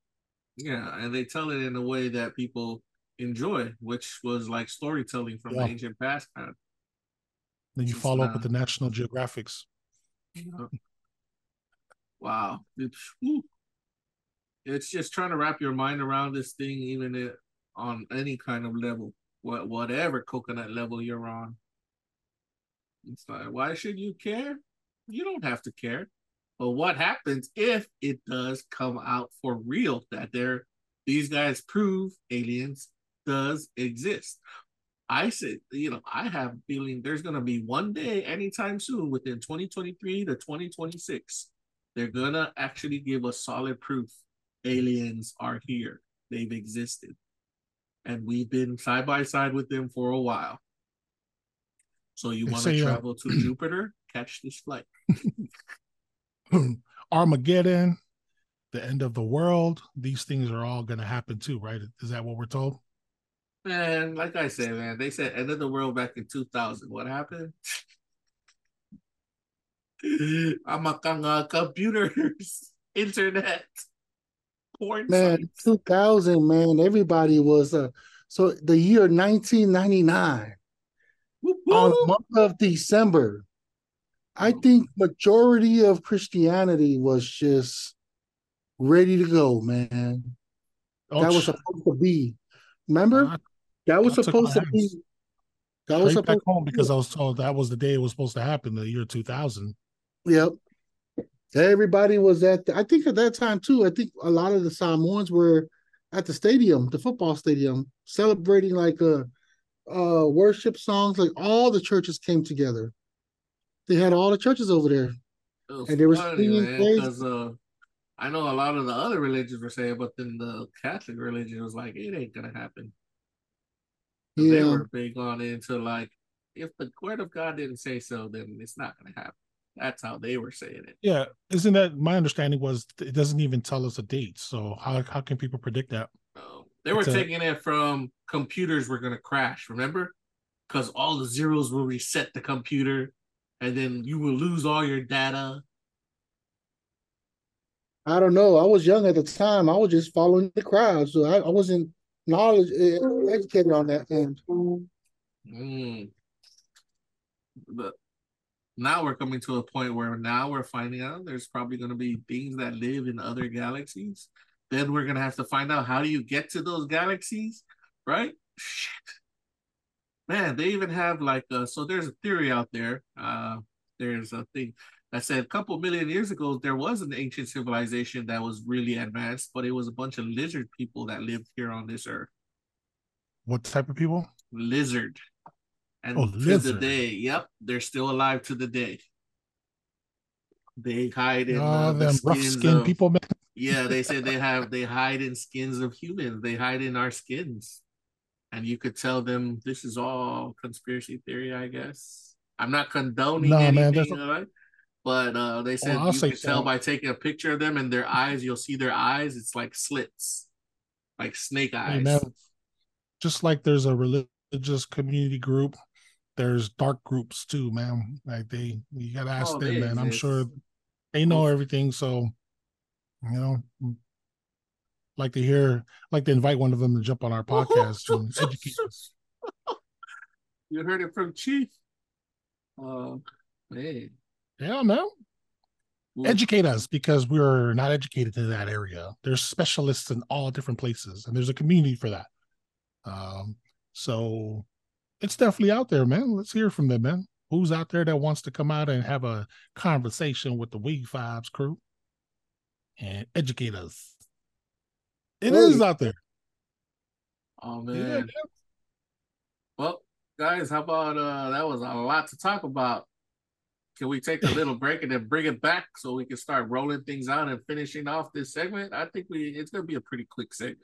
[SPEAKER 3] Yeah, and they tell it in a way that people enjoy, which was like storytelling from
[SPEAKER 1] Yeah.
[SPEAKER 3] the ancient past
[SPEAKER 1] Then you follow up with the National Geographics.
[SPEAKER 3] know. Wow. It's, whew. it's just trying to wrap your mind around this thing, even it, on any kind of level, what whatever coconut level you're on. It's like, why should you care? You don't have to care. But what happens if it does come out for real that they're these guys prove aliens does exist? I said, you know, I have a feeling there's gonna be one day anytime soon within 2023 to 2026, they're gonna actually give us solid proof aliens are here. They've existed. And we've been side by side with them for a while. So you want to
[SPEAKER 1] uh,
[SPEAKER 3] travel to Jupiter? Catch this flight.
[SPEAKER 1] Armageddon, the end of the world. These things are all going to happen too, right? Is that what we're told?
[SPEAKER 3] Man, like I said, man, they said end of the world back in 2000. What happened? I'm a uh, computers, internet, porn
[SPEAKER 2] Man,
[SPEAKER 3] sites.
[SPEAKER 2] 2000, man, everybody was uh so the year 1999
[SPEAKER 3] Whoop,
[SPEAKER 2] on the month of December. I think majority of Christianity was just ready to go, man.
[SPEAKER 1] Oh,
[SPEAKER 2] that was supposed to be. Remember?
[SPEAKER 1] I-
[SPEAKER 2] that was
[SPEAKER 1] I
[SPEAKER 2] supposed to be.
[SPEAKER 1] ass
[SPEAKER 2] That was
[SPEAKER 1] straight back
[SPEAKER 2] supposed
[SPEAKER 1] home because I was told that was the day it was supposed to happen, the year 2000.
[SPEAKER 2] Yep. Everybody was at. The, I think at that time too. I think a lot of the Samoans were at the stadium, the football stadium, celebrating like a, uh, worship songs. Like all the churches came together. They had all the churches over there.
[SPEAKER 3] It was
[SPEAKER 2] And they were
[SPEAKER 3] funny,
[SPEAKER 2] singing
[SPEAKER 3] man, uh, I know a lot of the other religions were saying, but then the Catholic religion was like, it ain't gonna happen. And They were big on into like, if the word of God didn't say so, then it's not gonna happen. That's how they were saying it.
[SPEAKER 1] Yeah, isn't that my understanding was it doesn't even tell us a date. So how how can people predict that?
[SPEAKER 3] So they were
[SPEAKER 1] It's a-
[SPEAKER 3] taking it from computers were gonna crash, remember? Because all the zeros will reset the computer, and then you will lose all your data.
[SPEAKER 2] I don't know. I was young at the time. I was just following the crowd, so I, I wasn't knowledge eh, educated on that end.
[SPEAKER 3] Mm. But now we're coming to a point where now we're finding out there's probably going to be beings that live in other galaxies. Then we're going to have to find out how do you get to those galaxies, right? Shit. Man, they even have like uh so there's a theory out there. Uh there's a thing that said a couple million years ago there was an ancient civilization that was really advanced, but it was a bunch of lizard people that lived here on this earth
[SPEAKER 1] What type of people?
[SPEAKER 3] lizard. And
[SPEAKER 1] Oh,
[SPEAKER 3] to the day, yep, they're still alive to the day. They hide in
[SPEAKER 1] Oh,
[SPEAKER 3] uh, the skins of,
[SPEAKER 1] people, man.
[SPEAKER 3] yeah, they said they have they hide in skins of humans. They hide in our skins. And you could tell them this is all conspiracy theory, I guess. I'm not condoning
[SPEAKER 1] Nah,
[SPEAKER 3] anything,
[SPEAKER 1] man, there's a-
[SPEAKER 3] right? But uh, they said
[SPEAKER 1] I'll
[SPEAKER 3] you can tell
[SPEAKER 1] so.
[SPEAKER 3] by taking a picture of them and their eyes, you'll see their eyes. It's like slits, like snake eyes.
[SPEAKER 1] just like there's a religious community group, there's dark groups too, man. Like they, you gotta ask
[SPEAKER 3] Oh,
[SPEAKER 1] them, man. I'm sure they know everything. So, you know, like to hear, like to invite one of them to jump on our podcast and educate us.
[SPEAKER 3] You heard it from Chief. Uh, hey,
[SPEAKER 1] Yeah, man.
[SPEAKER 3] Ooh.
[SPEAKER 1] Educate us because we're not educated in that area. There's specialists in all different places, and there's a community for that. Um, so it's definitely out there, man. Let's hear from them, man. Who's out there that wants to come out and have a conversation with the Wefobz crew and educate us? It is
[SPEAKER 2] Oh,
[SPEAKER 1] out there.
[SPEAKER 3] oh
[SPEAKER 1] Yeah,
[SPEAKER 3] man.
[SPEAKER 1] man.
[SPEAKER 3] Well, guys, how about uh that was a lot to talk about. Can we take a little break and then bring it back so we can start rolling things out and finishing off this segment? I think we it's gonna be a pretty quick segment.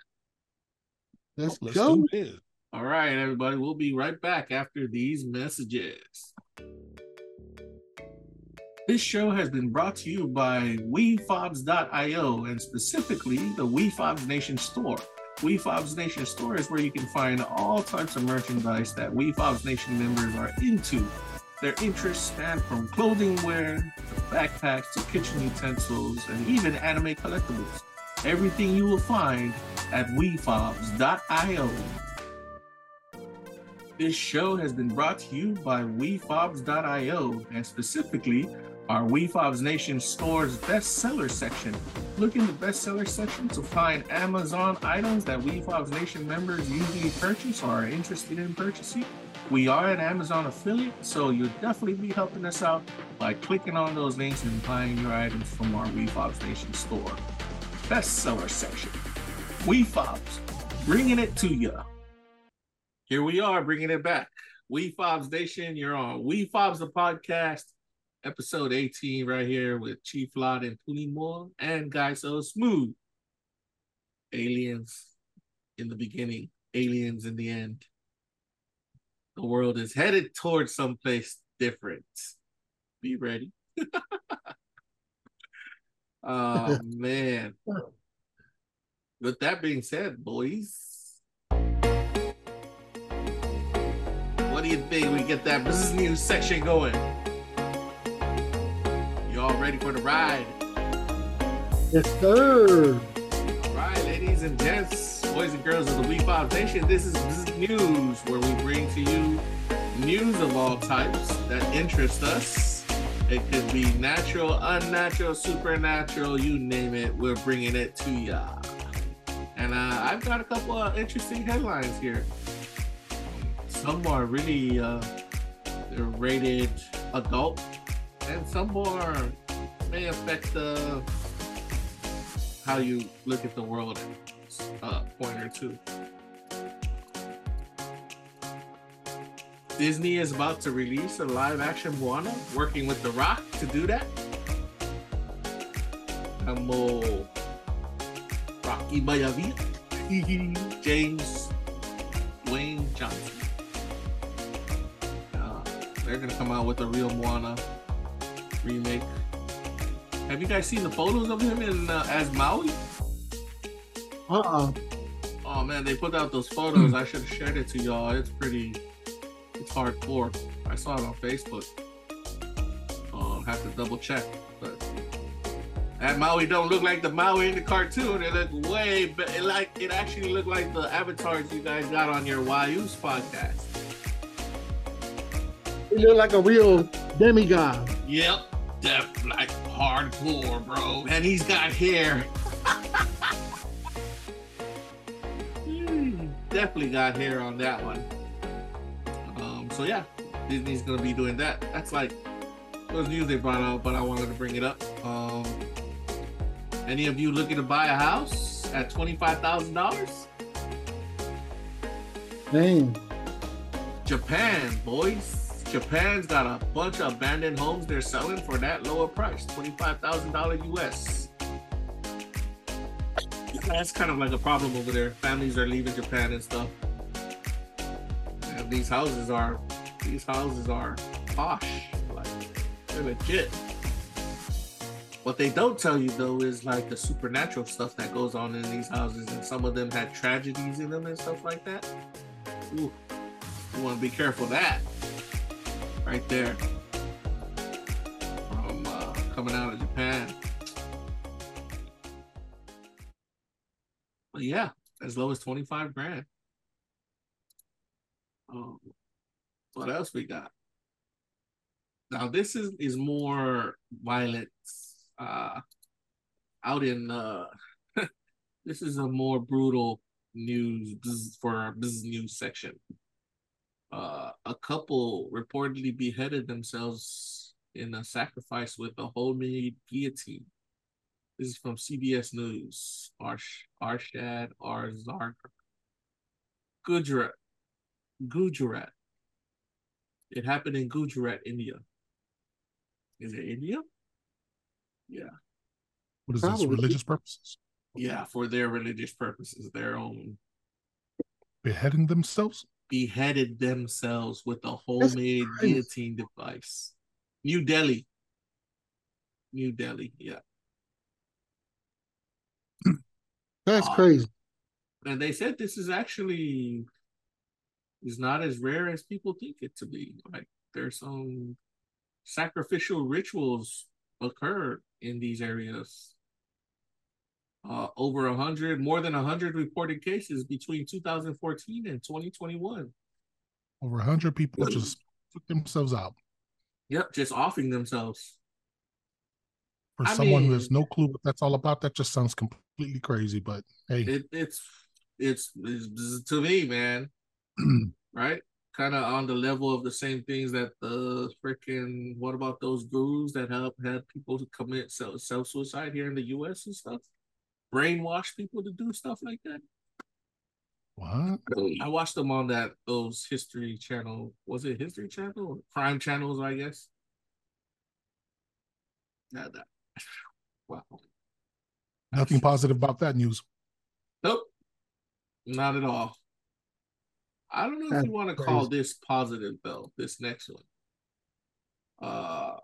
[SPEAKER 2] Let's
[SPEAKER 1] Let's
[SPEAKER 2] go.
[SPEAKER 1] do this.
[SPEAKER 3] All right, everybody, we'll be right back after these messages. This show has been brought to you by Wefobz.io and specifically the Wefobz Nation store. Wefobz Nation store is where you can find all types of merchandise that Wefobz Nation members are into. Their interests span from clothing wear to backpacks to kitchen utensils and even anime collectibles. Everything you will find at Wefobz.io. This show has been brought to you by Wefobz.io and specifically our Wefobz Nation store's bestseller section. Look in the bestseller section to find Amazon items that Wefobz Nation members usually purchase or are interested in purchasing. We are an Amazon affiliate, so you'll definitely be helping us out by clicking on those links and buying your items from our Wefobz Nation store. Bestseller section. Wefobz, bringing it to you. Here we are, bringing it back. Wefobz Nation, you're on Wefobz the podcast, episode 18, right here with Chief Lot and Puni Moore and Guy So Smooth. Aliens in the beginning, aliens in the end. The world is headed towards someplace different. Be ready. oh man. With that being said, boys, what do you think? We get that business news section going. You all ready for the ride?
[SPEAKER 2] Yes, sir.
[SPEAKER 3] All right, ladies and gents, boys and girls of the Wefobz Nation, this is News, where we bring to you news of all types that interest us. It could be natural, unnatural, supernatural, you name it, we're bringing it to ya. And uh, I've got a couple of interesting headlines here. Some are really uh, they're rated adult, and some more may affect uh, how you look at the world a point or two. Disney is about to release a live action Moana, working with The Rock to do that. Amo Rocky Mayavi, James Wayne Johnson. Uh, they're gonna come out with a real Moana remake. Have you guys seen the photos of him in uh, as Maui?
[SPEAKER 2] Uh-uh.
[SPEAKER 3] Oh man, they put out those photos. I should have shared it to y'all. It's pretty, it's hardcore. I saw it on Facebook. Um, have to double check, but that Maui don't look like the Maui in the cartoon. It look way, be- it like it actually looked like the avatars you guys got on your Wayu's podcast.
[SPEAKER 2] He look like a real demigod.
[SPEAKER 3] Yep, def like hardcore, bro. And he's got hair. Definitely got hair on that one. Um, so yeah, Disney's gonna be doing that. That's like it was news they brought out, but I wanted to bring it up. Um, any of you looking to buy a house at twenty five thousand dollars?
[SPEAKER 2] Damn.
[SPEAKER 3] Japan, boys. Japan's got a bunch of abandoned homes they're selling for that lower price, twenty-five thousand dollar US. That's kind of like a problem over there. Families are leaving Japan and stuff. And these houses are, these houses are posh, like they're legit. What they don't tell you though is like the supernatural stuff that goes on in these houses, and some of them had tragedies in them and stuff like that. Ooh, you want to be careful that. Right there, from uh, coming out of Japan. Yeah, as low as twenty five grand. Um, what else we got? Now this is is more violence uh, out in uh, this is a more brutal news for our business news section. Uh, a couple reportedly beheaded themselves in a sacrifice with a homemade guillotine. This is from CBS News. Arsh, Arshad Arzarkar. Gujarat. Gujarat. It happened in Gujarat, India. Is it India? Yeah.
[SPEAKER 1] What is this? Religious purposes?
[SPEAKER 3] Yeah, for their religious purposes, their own
[SPEAKER 1] Beheading themselves?
[SPEAKER 3] beheaded themselves with a homemade guillotine device. New Delhi. New Delhi, yeah.
[SPEAKER 2] That's
[SPEAKER 3] Ah.
[SPEAKER 2] crazy.
[SPEAKER 3] And they said this is actually is not as rare as people think it to be. Like there's some sacrificial rituals occur in these areas. Uh, over a hundred, more than a hundred reported cases between 2014 and 2021.
[SPEAKER 1] Over a 100 people just took themselves out.
[SPEAKER 3] Yep, just offing themselves.
[SPEAKER 1] For
[SPEAKER 3] I
[SPEAKER 1] someone who has no clue what that's all about, that just sounds completely crazy. But hey,
[SPEAKER 3] It, it's, it's it's to me, man. right? Kind of on the level of the same things that the freaking what about those gurus that help had people to commit self self suicide here in the U.S. and stuff, brainwash people to do stuff like that.
[SPEAKER 1] what?
[SPEAKER 3] I watched them on that those History Channel. Was it History Channel or Crime Channels? I guess. Yeah, that. Wow.
[SPEAKER 1] Nothing positive about that news.
[SPEAKER 3] Nope. Not at all. I don't know if you want to call this positive though, this next one. Uh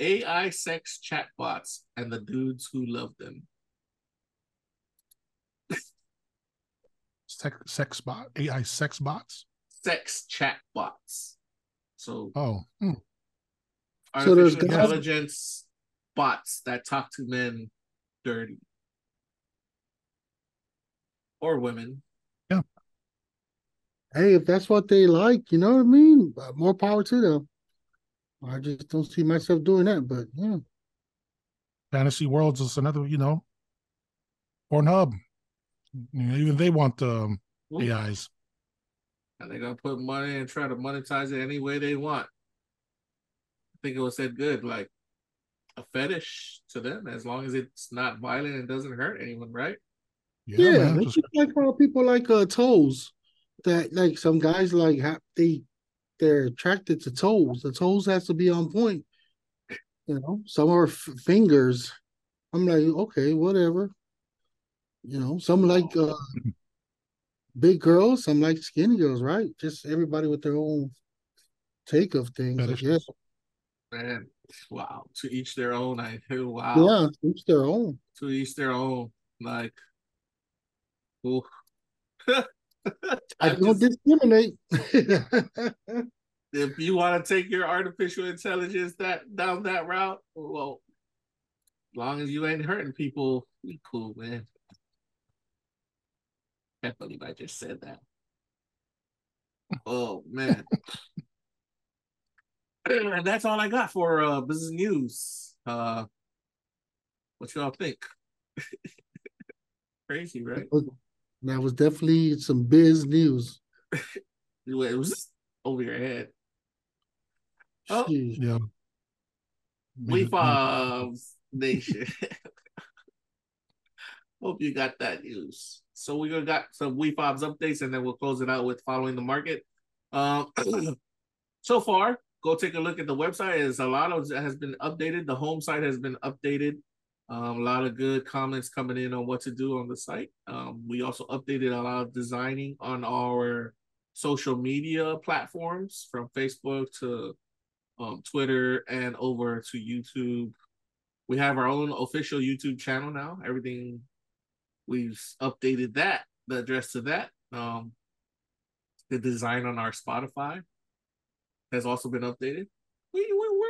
[SPEAKER 3] AI sex chatbots and the dudes who love them.
[SPEAKER 1] Sex, sex bot, AI sex bots.
[SPEAKER 3] Sex chatbots. So
[SPEAKER 1] Oh, hmm.
[SPEAKER 2] So there's
[SPEAKER 3] artificial
[SPEAKER 2] guys-
[SPEAKER 3] intelligence bots that talk to men dirty. Or women. Yeah.
[SPEAKER 2] Hey, if that's what they like, you know what I mean? Uh, More power to them. I just don't see myself doing that, but yeah.
[SPEAKER 1] fantasy worlds is another. You know, Pornhub. You know, even they want um, AIs.
[SPEAKER 3] and they're gonna put money and try to monetize it any way they want. I think it was said good, like a fetish to them, as long as it's not violent and doesn't hurt anyone, right?
[SPEAKER 1] Yeah,
[SPEAKER 2] Yeah,
[SPEAKER 1] man. Just,
[SPEAKER 2] just like how people like uh toes. That like some guys like have they they're attracted to toes. The toes has to be on point. You know, some are f- fingers. I'm like, okay, whatever. You know, some like uh big girls, some like skinny girls, right? Just everybody with their own take of things. I guess.
[SPEAKER 3] Man, wow. To each their own. I wow.
[SPEAKER 2] Yeah, each their own.
[SPEAKER 3] To each their own. Like, ooh.
[SPEAKER 2] I don't
[SPEAKER 3] just-
[SPEAKER 2] discriminate.
[SPEAKER 3] if you want to take your artificial intelligence that down that route, well, as long as you ain't hurting people, we cool, man. Can't believe I just said that. Oh man. and that's all I got for uh business news. Uh what y'all think? Crazy, right?
[SPEAKER 2] That was definitely some biz news.
[SPEAKER 3] It was over your head. Oh.
[SPEAKER 2] Jeez.
[SPEAKER 1] yeah.
[SPEAKER 3] We
[SPEAKER 1] Maybe-
[SPEAKER 3] Five Nation. Hope you got that news. So we gonna got some Wefobz updates, and then we'll close it out with following the market. Um, so far, go take a look at the website. Is a lot of has been updated. The home site has been updated. Um, a lot of good comments coming in on what to do on the site. Um, we also updated a lot of designing on our social media platforms from Facebook to um, Twitter and over to YouTube. We have our own official YouTube channel now. Everything we've updated that, the address to that. Um, the design on our Spotify has also been updated.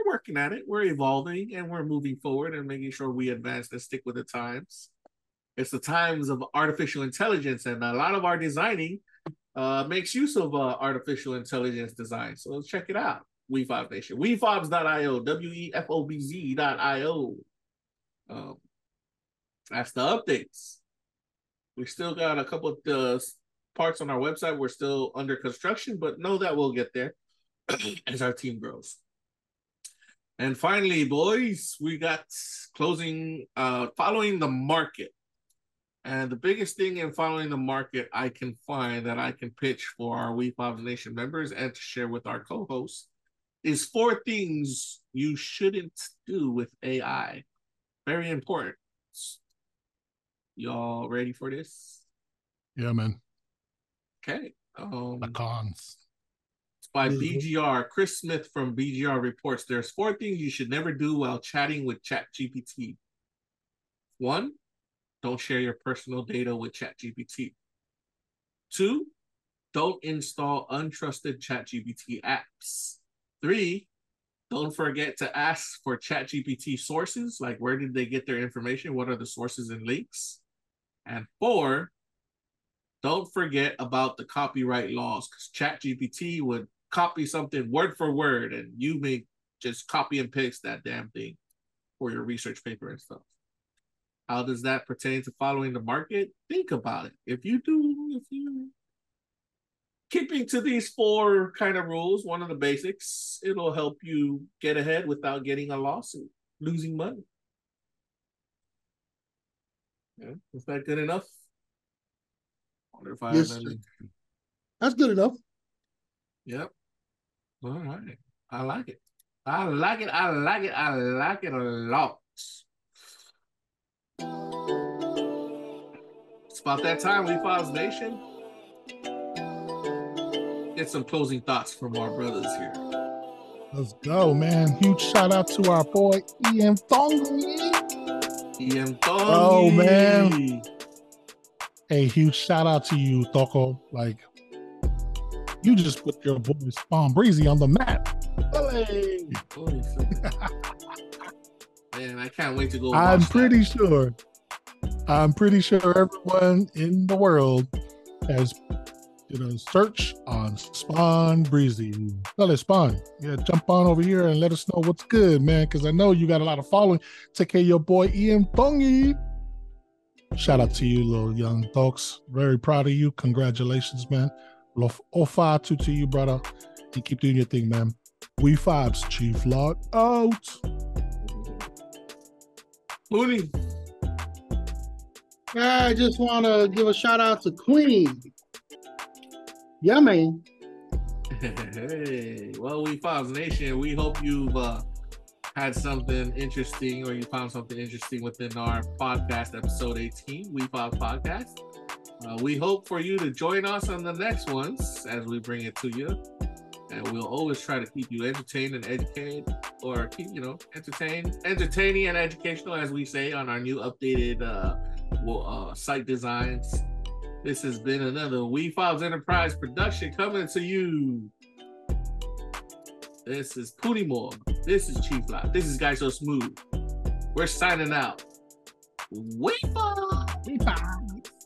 [SPEAKER 3] Working at it. We're evolving and we're moving forward and making sure we advance and stick with the times. It's the times of artificial intelligence, and a lot of our designing uh, makes use of uh, artificial intelligence design. So let's check it out. WeFob Nation. Wefobz.io, W E F O B Z.io. Um, that's the updates. We still got a couple of the parts on our website. We're still under construction, but know that we'll get there as our team grows. And finally, boys, we got closing, uh, following the market. And the biggest thing in following the market I can find that I can pitch for our Wefobz Nation members and to share with our co-hosts is four things you shouldn't do with AI. Very important. Y'all ready for this?
[SPEAKER 1] Yeah, man.
[SPEAKER 3] Okay. Um,
[SPEAKER 1] The cons.
[SPEAKER 3] By
[SPEAKER 2] Mhm.
[SPEAKER 3] BGR. Chris Smith from BGR reports there's four things you should never do while chatting with ChatGPT. One, don't share your personal data with ChatGPT. Two, don't install untrusted ChatGPT apps. Three, don't forget to ask for ChatGPT sources, like where did they get their information? What are the sources and links? And four, don't forget about the copyright laws because ChatGPT would copy something word for word and you may just copy and paste that damn thing for your research paper and stuff. How does that pertain to following the market? Think about it. If you do, if you keeping to these four kind of rules, one of the basics, it'll help you get ahead without getting a lawsuit, losing money. Yeah, is that good enough? Wonder if I
[SPEAKER 2] Yes, That's good enough.
[SPEAKER 3] Yep. All right. I like it. I like it. I like it. I like it a lot. It's about that time, Wefobz Nation. Get some closing thoughts from our brothers here.
[SPEAKER 1] Let's go, man. Huge shout out to our boy Ian Thong.
[SPEAKER 3] Ian
[SPEAKER 1] Oh, man. Hey, huge shout out to you, Toko. Like, you just put your boy Spawn Breezy on the map. Hey.
[SPEAKER 3] Man, I can't wait to go.
[SPEAKER 1] I'm
[SPEAKER 3] watch that.
[SPEAKER 1] pretty sure. I'm pretty sure everyone in the world has did a search on Spawn Breezy. Well, it's Spawn. Yeah, jump on over here and let us know what's good, man. Because I know you got a lot of following. Take care of your boy Ian Thongi. Shout out to you, little young folks. Very proud of you. Congratulations, man. Lof- Ofa to to you, brother. And keep doing your thing, man. Wefobz, Chief Log out.
[SPEAKER 3] Mooney.
[SPEAKER 2] I just want to give a shout out to Queen. Yeah, man.
[SPEAKER 3] Hey, well, Wefobz Nation. We hope you've uh, had something interesting or you found something interesting within our podcast, episode 18, Wefobz Podcast. Uh, we hope for you to join us on the next ones as we bring it to you. And we'll always try to keep you entertained and educated, or keep, you know, entertained, entertaining and educational, as we say on our new updated uh, uh, site designs. This has been another Wefobz Enterprise production coming to you. This is Moore. This is Chief Lock. This is Guy So Smooth. We're signing out. We Files.
[SPEAKER 1] Wefobz.